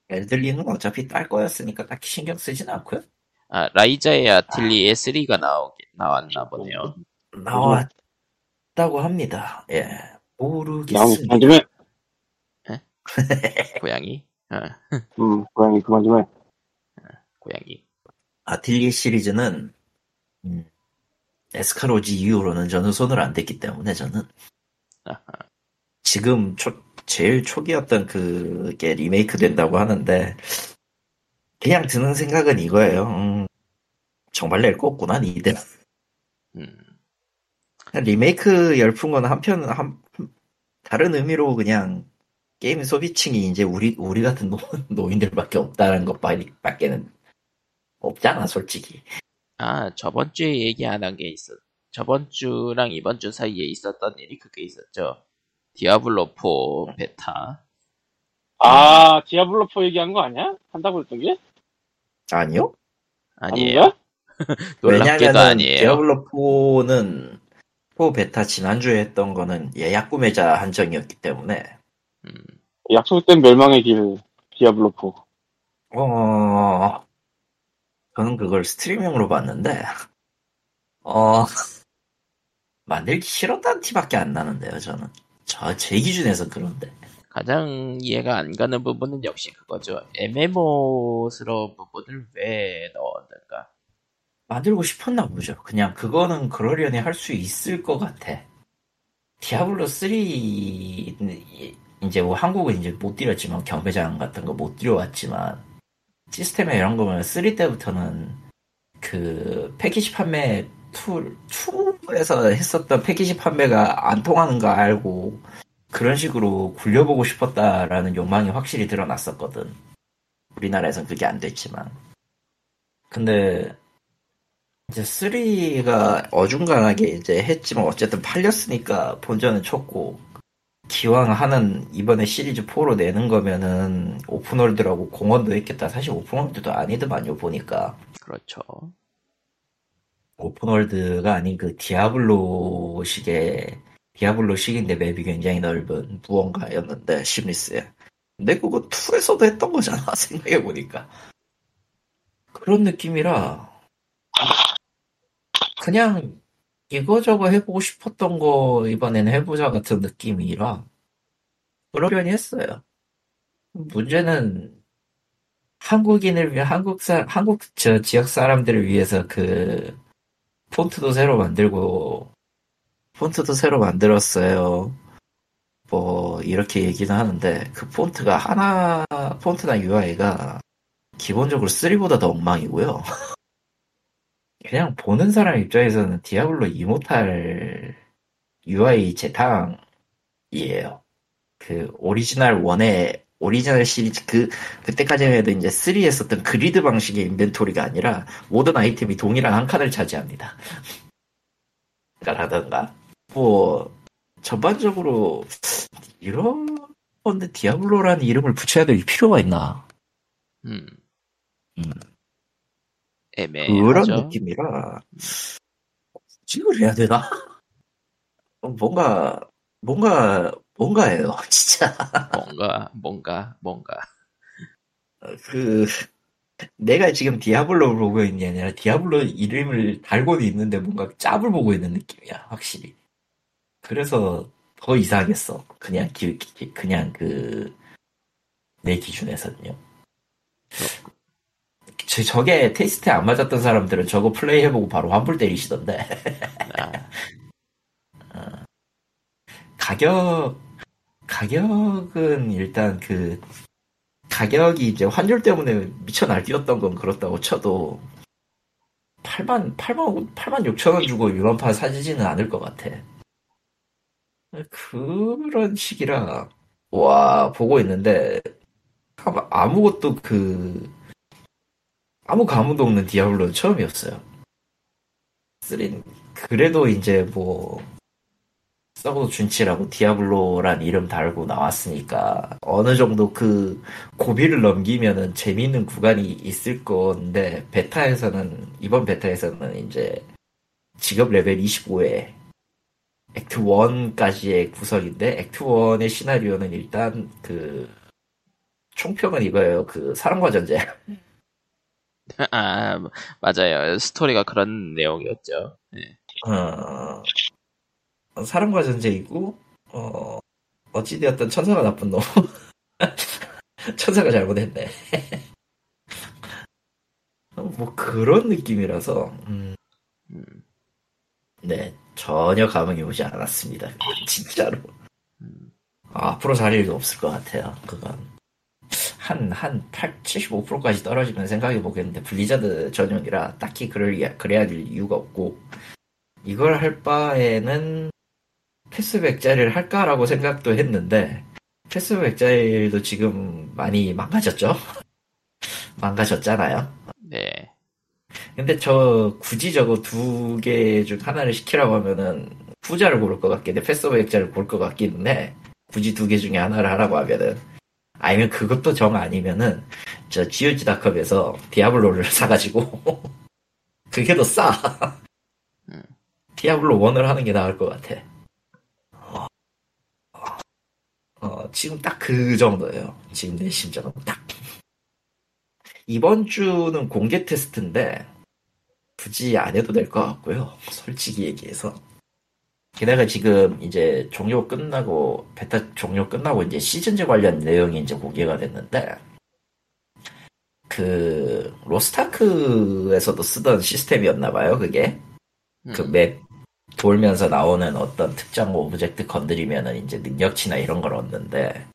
엘들링은 어차피 딸 거였으니까 딱히 신경 쓰진 않고요. 아, 라이자의 아틀리에 3가 나오기, 나왔나 보네요. 나왔다고 합니다. 예, 양 모르겠습니다. 그만 좀 해. 고양이? 어, 음, 고양이 그만 좀 해. 고양이. 아틀리에 시리즈는 음, 에스카로지 이후로는 저는 손을 안 댔기 때문에 저는 아하. 지금 초, 제일 초기였던 그게 리메이크 된다고 하는데 그냥 드는 생각은 이거예요. 음, 정말 낼 거 없구나 니들. 음, 리메이크 열풍은 한편 한 다른 의미로 그냥 게임 소비층이 이제 우리 우리 같은 노, 노인들밖에 없다는 것밖에는 없잖아 솔직히. 아, 저번 주에 얘기 안 한 게 있어. 저번 주랑 이번 주 사이에 있었던 일이 그게 있었죠. 디아블로 4 베타. 아, 디아블로 4 얘기한 거 아니야? 한다고 했던 게? 아니요? 아니에요. 놀랍게도 왜냐면은 아니에요. 디아블로 4는 4 베타 지난주에 했던 거는 예약 구매자 한정이었기 때문에 음, 약속된 멸망의 길, 디아블로 4. 어 저는 그걸 스트리밍으로 봤는데 어 만들기 싫었다는 티밖에 안 나는데요 저는 저 제 기준에서 그런데 가장 이해가 안 가는 부분은 역시 그거죠. MMO스러운 부분을 왜 넣었는가. 만들고 싶었나 보죠 그냥 그거는 그러려니 할 수 있을 것 같아 디아블로 3 이제 뭐 한국은 이제 못 들였지만 경매장 같은 거 못 들여왔지만 시스템에 이런 거면 3 때부터는 그 패키지 판매 two 2에서 했었던 패키지 판매가 안 통하는 거 알고 그런 식으로 굴려보고 싶었다라는 욕망이 확실히 드러났었거든. 우리나라에선 그게 안 됐지만. 근데 이제 3가 어중간하게 이제 했지만 어쨌든 팔렸으니까 본전은 쳤고 기왕 하는 이번에 시리즈 4로 내는 거면은 open world라고 공언도 했겠다. 사실 open world도 아니더만요 보니까 그렇죠. open world가 아닌 그 디아블로식의 디아블로식인데 맵이 굉장히 넓은 무언가였는데 seamless에. 근데 그거 2에서도 했던 거잖아 생각해보니까. 그런 느낌이라 그냥 이거저거 해보고 싶었던 거 이번에는 해보자 같은 느낌이라 그러려니 했어요. 문제는 한국인을 위해 한국 사 한국 저 지역 사람들을 위해서 그 폰트도 새로 만들고 폰트도 새로 만들었어요. 뭐 이렇게 얘기는 하는데 그 폰트가 하나 폰트나 UI가 기본적으로 3보다 더 엉망이고요. 그냥 보는 사람 입장에서는 디아블로 이모탈 UI 재탕이에요. 그 오리지널 1의 오리지널 시리즈 그 그때까지만 해도 이제 3에 썼던 grid 방식의 inventory가 아니라 모든 아이템이 동일한 한 칸을 차지합니다. 라던가 뭐 전반적으로 이런 건데 디아블로라는 이름을 붙여야 될 필요가 있나 음. 음. 그런. 느낌이라 지금 해야 되나? 어, 뭔가 뭔가 뭔가예요 진짜 뭔가, 뭔가, 뭔가. 그 내가 지금 디아블로를 보고 있는 게 아니라 디아블로 이름을 달고는 있는데 뭔가 짭을 보고 있는 느낌이야, 확실히. 그래서 더 이상하겠어. 그냥 기, 기- 그냥 그, 내 기준에서는요. 저, 저게 테이스트에 안 맞았던 사람들은 저거 플레이 해보고 바로 환불 때리시던데. 아, 가격, 가격은 일단 그, 가격이 이제 환율 때문에 미쳐 날뛰었던 건 그렇다고 쳐도, 8만, 8만, 8만 6천 원 주고 유럽판 사지지는 않을 것 같아. 그런 식이라, 와, 보고 있는데, 아무- 아무것도 그, 아무 감흥도 없는 디아블로는 처음이었어요. 3, 그래도 이제 뭐, 서브 준치라고 디아블로란 이름 달고 나왔으니까 어느 정도 그 고비를 넘기면은 재미있는 구간이 있을 건데 베타에서는 이번 베타에서는 이제 직업 레벨 25에 액트 1까지의 구성인데 액트 1의 시나리오는 일단 그 총평은 이거예요. 그 사랑과 전쟁. 아, 맞아요. 스토리가 그런 내용이었죠. 예. 어, 사람과 전쟁이고, 어, 어찌되었든 천사가 나쁜 놈. 천사가 잘못했네. 뭐 그런 느낌이라서, 음, 음, 네, 전혀 감흥이 오지 않았습니다. 진짜로. 음. 아, 앞으로 살 일도 없을 것 같아요, 그건. 한, 한 8, 75%까지 떨어지면 생각해 보겠는데, 블리자드 전용이라 딱히 그럴, 그래야 될 이유가 없고, 이걸 할 바에는 패스 백자리를 할까라고 생각도 했는데, 패스 백자리도 지금 많이 망가졌죠? 망가졌잖아요? 네. 근데 저, 굳이 저거 두 개 중 하나를 시키라고 하면은, 후자를 고를 것 같긴 해. 패스 백자를 고를 것 같기는 해. 굳이 두 개 중에 하나를 하라고 하면은. 아니면 그것도 정 아니면은, 저, 지오지닷컴에서 디아블로를 사가지고, 그게 더 싸. 음. 디아블로 1을 하는 게 나을 것 같아. 어, 어, 지금 딱 그 정도예요. 지금 내 심정은 딱. 이번 주는 공개 테스트인데, 굳이 안 해도 될 것 같고요. 솔직히 얘기해서. 게다가 지금 이제 종료 끝나고, 베타 종료 끝나고 이제 시즌제 관련 내용이 이제 공개가 됐는데, 그, 로스타크에서도 쓰던 시스템이었나봐요, 그게. 음, 그맵 돌면서 나오는 어떤 특정 오브젝트 건드리면은 이제 능력치나 이런 걸 얻는데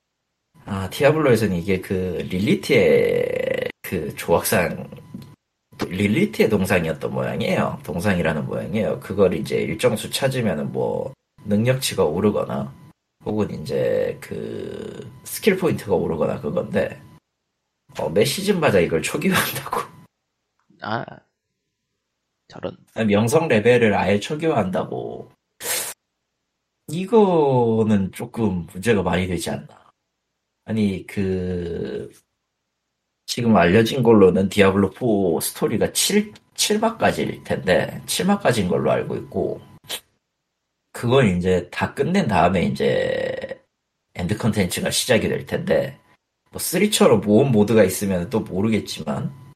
아 디아블로에서는 이게 그 릴리트의 그 조각상 릴리트의 동상이었던 모양이에요. 동상이라는 모양이에요. 그걸 이제 일정 수 찾으면은 뭐 능력치가 오르거나 혹은 이제 그 스킬 포인트가 오르거나 그건데 어, 매 시즌마다 이걸 초기화한다고. 아, 저런. 명성 레벨을 아예 초기화한다고. 이거는 조금 문제가 많이 되지 않나. 아니, 그, 지금 알려진 걸로는 디아블로4 스토리가 7, 7막까지일 텐데, 7막까지인 걸로 알고 있고, 그건 이제 다 끝낸 다음에 이제, 엔드 컨텐츠가 시작이 될 텐데, 뭐 3처럼 모험 모드가 있으면 또 모르겠지만,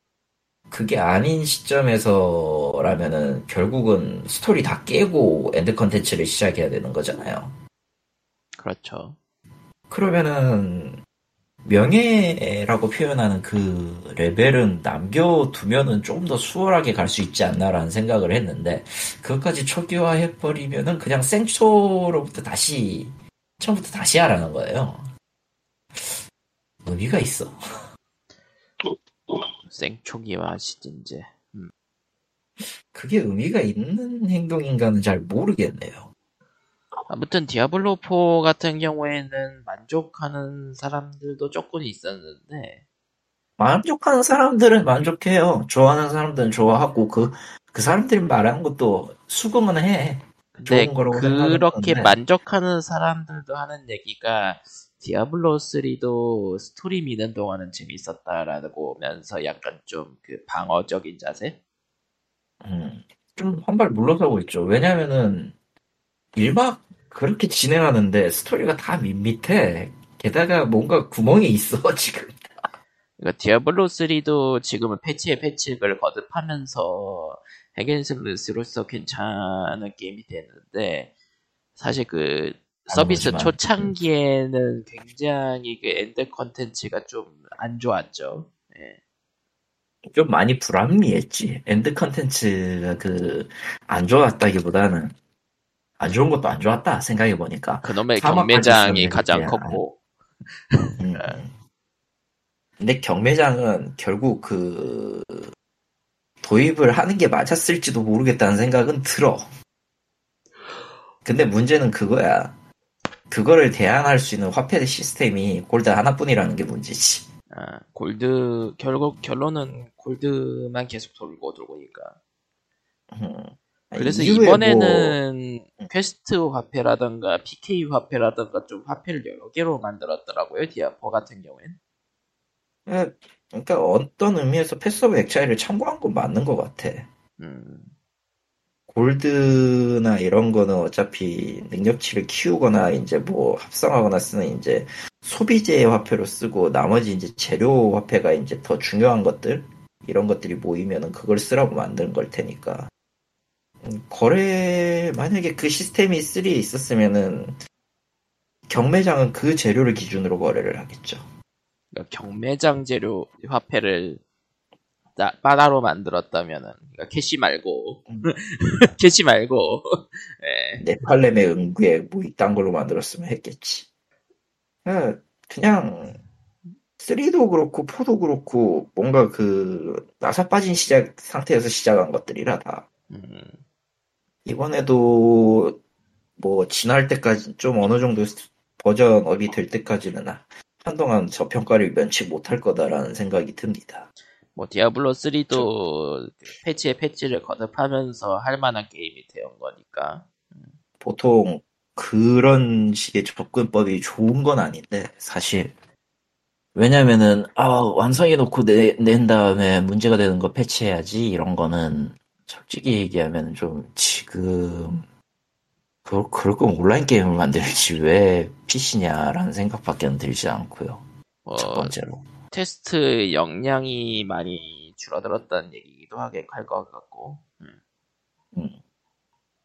그게 아닌 시점에서라면은 결국은 스토리 다 깨고 엔드 컨텐츠를 시작해야 되는 거잖아요. 그렇죠. 그러면은 명예라고 표현하는 그 레벨은 남겨두면은 좀 더 수월하게 갈 수 있지 않나라는 생각을 했는데 그것까지 초기화해버리면은 그냥 생초로부터 다시 처음부터 다시 하라는 거예요. 의미가 있어. 생초기와 시즌제. 그게 의미가 있는 행동인가는 잘 모르겠네요. 아무튼 디아블로 4 같은 경우에는 만족하는 사람들도 조금 있었는데, 만족하는 사람들은 만족해요. 좋아하는 사람들은 좋아하고 그, 그 사람들이 말하는 것도 수긍은 해. 근데 거라고 그렇게. 만족하는 사람들도 하는 얘기가 디아블로 3도 스토리 미는 동안은 재밌었다라고 하면서 약간 좀 그 방어적인 자세? 음, 좀 한 발 물러서고 있죠. 왜냐면은 일막 그렇게 진행하는데 스토리가 다 밋밋해. 게다가 뭔가 구멍이 있어 지금. 그러니까 디아블로 3도 지금은 패치에 패치를 거듭하면서 핵앤슬래스로서 괜찮은 게임이 됐는데 사실 그 서비스 하지만, 초창기에는 굉장히 그 엔드 컨텐츠가 좀 안 좋았죠. 예. 좀 많이 불합리했지. 엔드 컨텐츠가 그, 안 좋았다기보다는, 안 좋은 것도 안 좋았다, 생각해 보니까. 그놈의 사막까지 경매장이 가장 아. 컸고 음. 근데 경매장은 결국 그, 도입을 하는 게 맞았을지도 모르겠다는 생각은 들어. 근데 문제는 그거야. 그거를 대안할 수 있는 화폐 시스템이 골드 하나뿐이라는 게 문제지. 아, 골드 결국 결론은 골드만 계속 돌고 돌고니까 음. 그래서 이후에 뭐- 이번에는 퀘스트 화폐라던가 PK 화폐라던가 좀 화폐를 여러 개로 만들었더라고요 디아포 같은 경우엔 예, 그러니까 어떤 의미에서 패스 오브 엑차이를 참고한 건 맞는 것 같아. 음, 골드나 이런 거는 어차피 능력치를 키우거나 이제 뭐 합성하거나 쓰는 이제 소비재 화폐로 쓰고 나머지 이제 재료 화폐가 이제 더 중요한 것들 이런 것들이 모이면은 그걸 쓰라고 만든 걸 테니까 음, 거래 만약에 그 시스템이 3에 있었으면은 경매장은 그 재료를 기준으로 거래를 하겠죠. 그러니까 경매장 재료 화폐를 따, 따로 만들었다면은 그러니까 캐시 말고 음. 캐시 말고 예. 네팔렘의 응구에 뭐 이딴 걸로 만들었으면 했겠지. 예, 그냥 3도 그렇고 4도 그렇고 뭔가 그 나사 빠진 시작 상태에서 시작한 것들이라 다 음, 이번에도 뭐 지날 때까지 좀 어느 정도 버전업이 될 때까지는 한동안 저평가를 면치 못할 거다라는 생각이 듭니다. 뭐 디아블로 3도 패치에 패치를 거듭하면서 할 만한 게임이 되는 거니까. 보통 그런 식의 접근법이 좋은 건 아닌데 사실. 왜냐면은 아 완성해 놓고 내, 낸 다음에 문제가 되는 거 패치해야지 이런 거는 솔직히 얘기하면 좀 지금 그, 그럴 거면 온라인 게임을 만들지 왜 PC냐라는 생각밖에 들지 않고요. 뭐첫 번째로 테스트 역량이 많이 줄어들었다는 얘기기도 하게 할 것 같고 음. 음.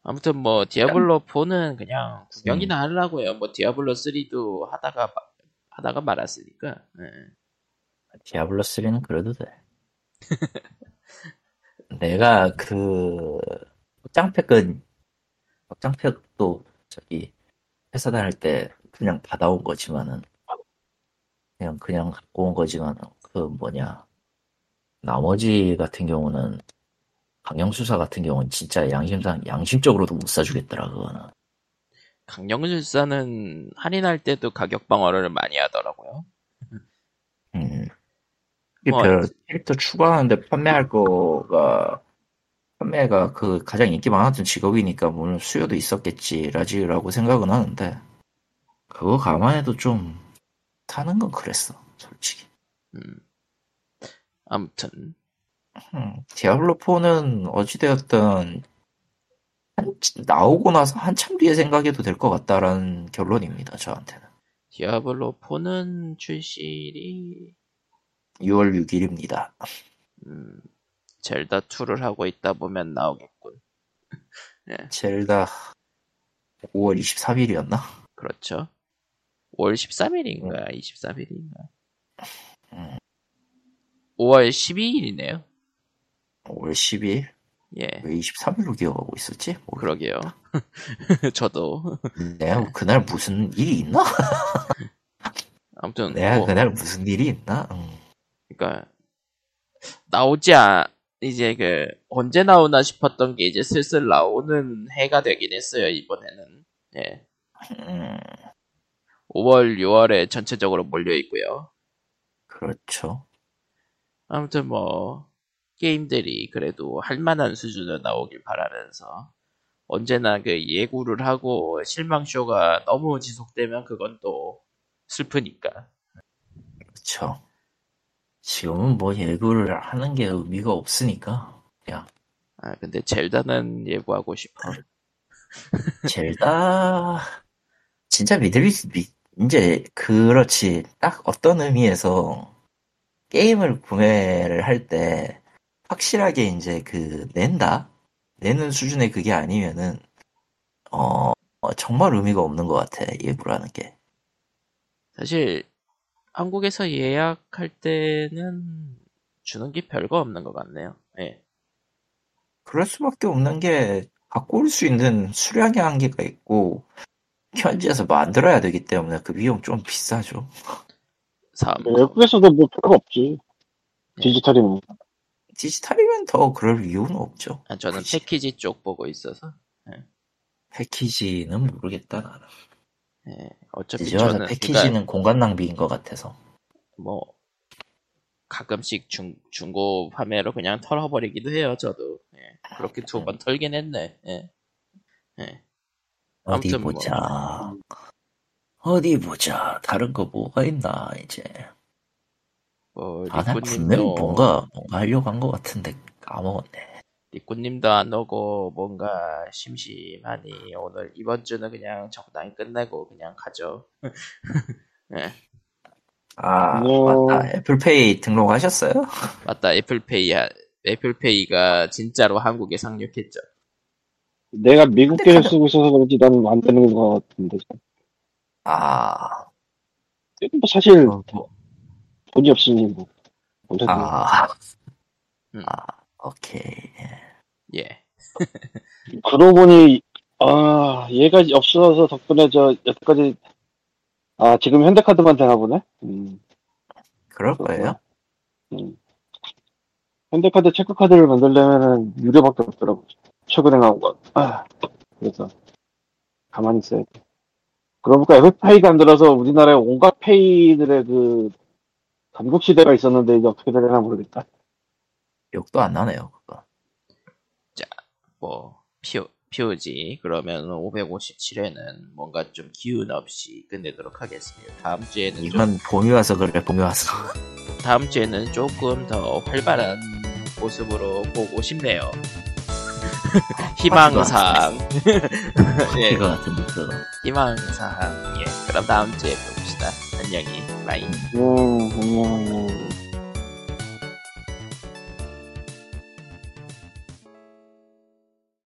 아무튼 뭐 디아블로 4는 그냥 구경이나 음. 하려고요 뭐 디아블로 3도 하다가 마- 하다가 말았으니까 예. 디아블로 3는 그래도 돼 내가 그 확장팩은 확장팩도 저기 회사 다닐 때 그냥 받아온 거지만은 그냥 그냥 갖고 온 거지만은 그 뭐냐. 나머지 같은 경우는 강령수사 같은 경우는 진짜 양심상 양심적으로도 못 사주겠더라 그거는. 강령술사는 할인할 때도 가격 방어를 많이 하더라고요. 음. 뭐, 별 캐릭터 추가하는데 판매할 거가 판매가 그 가장 인기 많았던 직업이니까 물론 수요도 있었겠지라지라고 생각은 하는데 그거 감안해도 좀 사는 건 그랬어 솔직히 음. 아무튼 음, 디아블로 4는 어찌되었든 한- 나오고 나서 한참 뒤에 생각해도 될 것 같다라는 결론입니다 저한테는 디아블로 4는 출시일이 6월 6일입니다 음, 젤다 2를 하고 있다 보면 나오겠군. 젤다 5월 23일이었나? 그렇죠. 5월 13일인가 23일인가. 음. 5월 12일이네요. 5월 10일? 예, 왜 23일로 기억하고 있었지? 뭐, 그러게요. 저도 내가 그날 무슨 일이 있나? 아무튼 내가 뭐, 그날 무슨 일이 있나? 음. 그러니까 나오지 않 이제 그 언제 나오나 싶었던 게 이제 슬슬 나오는 해가 되긴 했어요 이번에는. 예, 음, 5월 6월에 전체적으로 몰려 있고요. 그렇죠. 아무튼 뭐 게임들이 그래도 할 만한 수준으로 나오길 바라면서 언제나 그 예고를 하고 실망 쇼가 너무 지속되면 그건 또 슬프니까 그렇죠. 지금은 뭐 예고를 하는 게 의미가 없으니까. 그냥, 아 근데 젤다는 예고하고 싶어 젤다, 진짜 믿을, 수- 믿, 이제, 그렇지. 딱 어떤 의미에서 게임을 구매를 할 때 확실하게 이제 그 낸다 내는 수준의 그게 아니면은 어, 어, 정말 의미가 없는 것 같아 일부러 하는 게. 사실 한국에서 예약할 때는 주는 게 별거 없는 것 같네요. 예. 그럴 수밖에 없는 게 갖고 올 수 있는 수량의 한계가 있고 현지에서 만들어야 되기 때문에 그 비용 좀 비싸죠. 삼 외국에서도 뭐 별거 없지. 디지털이면. 디지털이면 더 그럴 이유는 없죠. 아, 저는 굳이. 패키지 쪽 보고 있어서 패키지는 모르겠다 나는. 예. 어차피 저는 패키지는 그러니까 공간 낭비인 것 같아서. 뭐 가끔씩 중 중고 판매로 그냥 털어버리기도 해요. 저도 예. 그렇게 두 번 털긴 했네. 예. 예. 어디 아무튼 뭐. 보자. 어디 보자. 다른 거 뭐가 있나 이제. 뭐 아, 난 분명히 뭔가 뭔가 하려고 한 것 같은데 까먹었네. 리꾸님도 안 오고 뭔가 심심하니 오늘 이번 주는 그냥 적당히 끝내고 그냥 가죠. 예. 아 안녕. 맞다. 애플페이 등록하셨어요? 맞다 애플페이 애플페이가 진짜로 한국에 상륙했죠. 내가 미국 가장- 쓰고 있어서 그런지 나는 안 되는 것 같은데. 아, 뭐 사실 어, 뭐, 돈이 없으니 뭐. 어쨌든. 아, 음. 아, 오케이. 예. 그러고 보니, 아, 얘가 없어서 덕분에 저, 여태까지, 아, 지금 현대카드만 되나 보네? 음, 그럴 거예요? 음. 현대카드 체크카드를 만들려면은 유료밖에 없더라고. 최근에 나온 건. 아, 그래서, 가만히 있어야 돼. 그러고 보니까 애플페이가 안 들어서 우리나라에 온갖 페이들의 그, 단국 시대가 있었는데 이제 어떻게 되려나 모르겠다. 욕도 안 나네요, 그거. 뭐 피, POG 그러면 557회는 뭔가 좀 기운 없이 끝내도록 하겠습니다. 다음 주에는 좀, 이건 봄이 와서 그래, 봄이 와서. 다음 주에는 조금 더 활발한 모습으로 보고 싶네요. 희망상 예, 이거 같은데, 그거. 희망상 예 그럼 다음 주에 봅시다. 안녕히 바이. 음, 안녕, 안녕.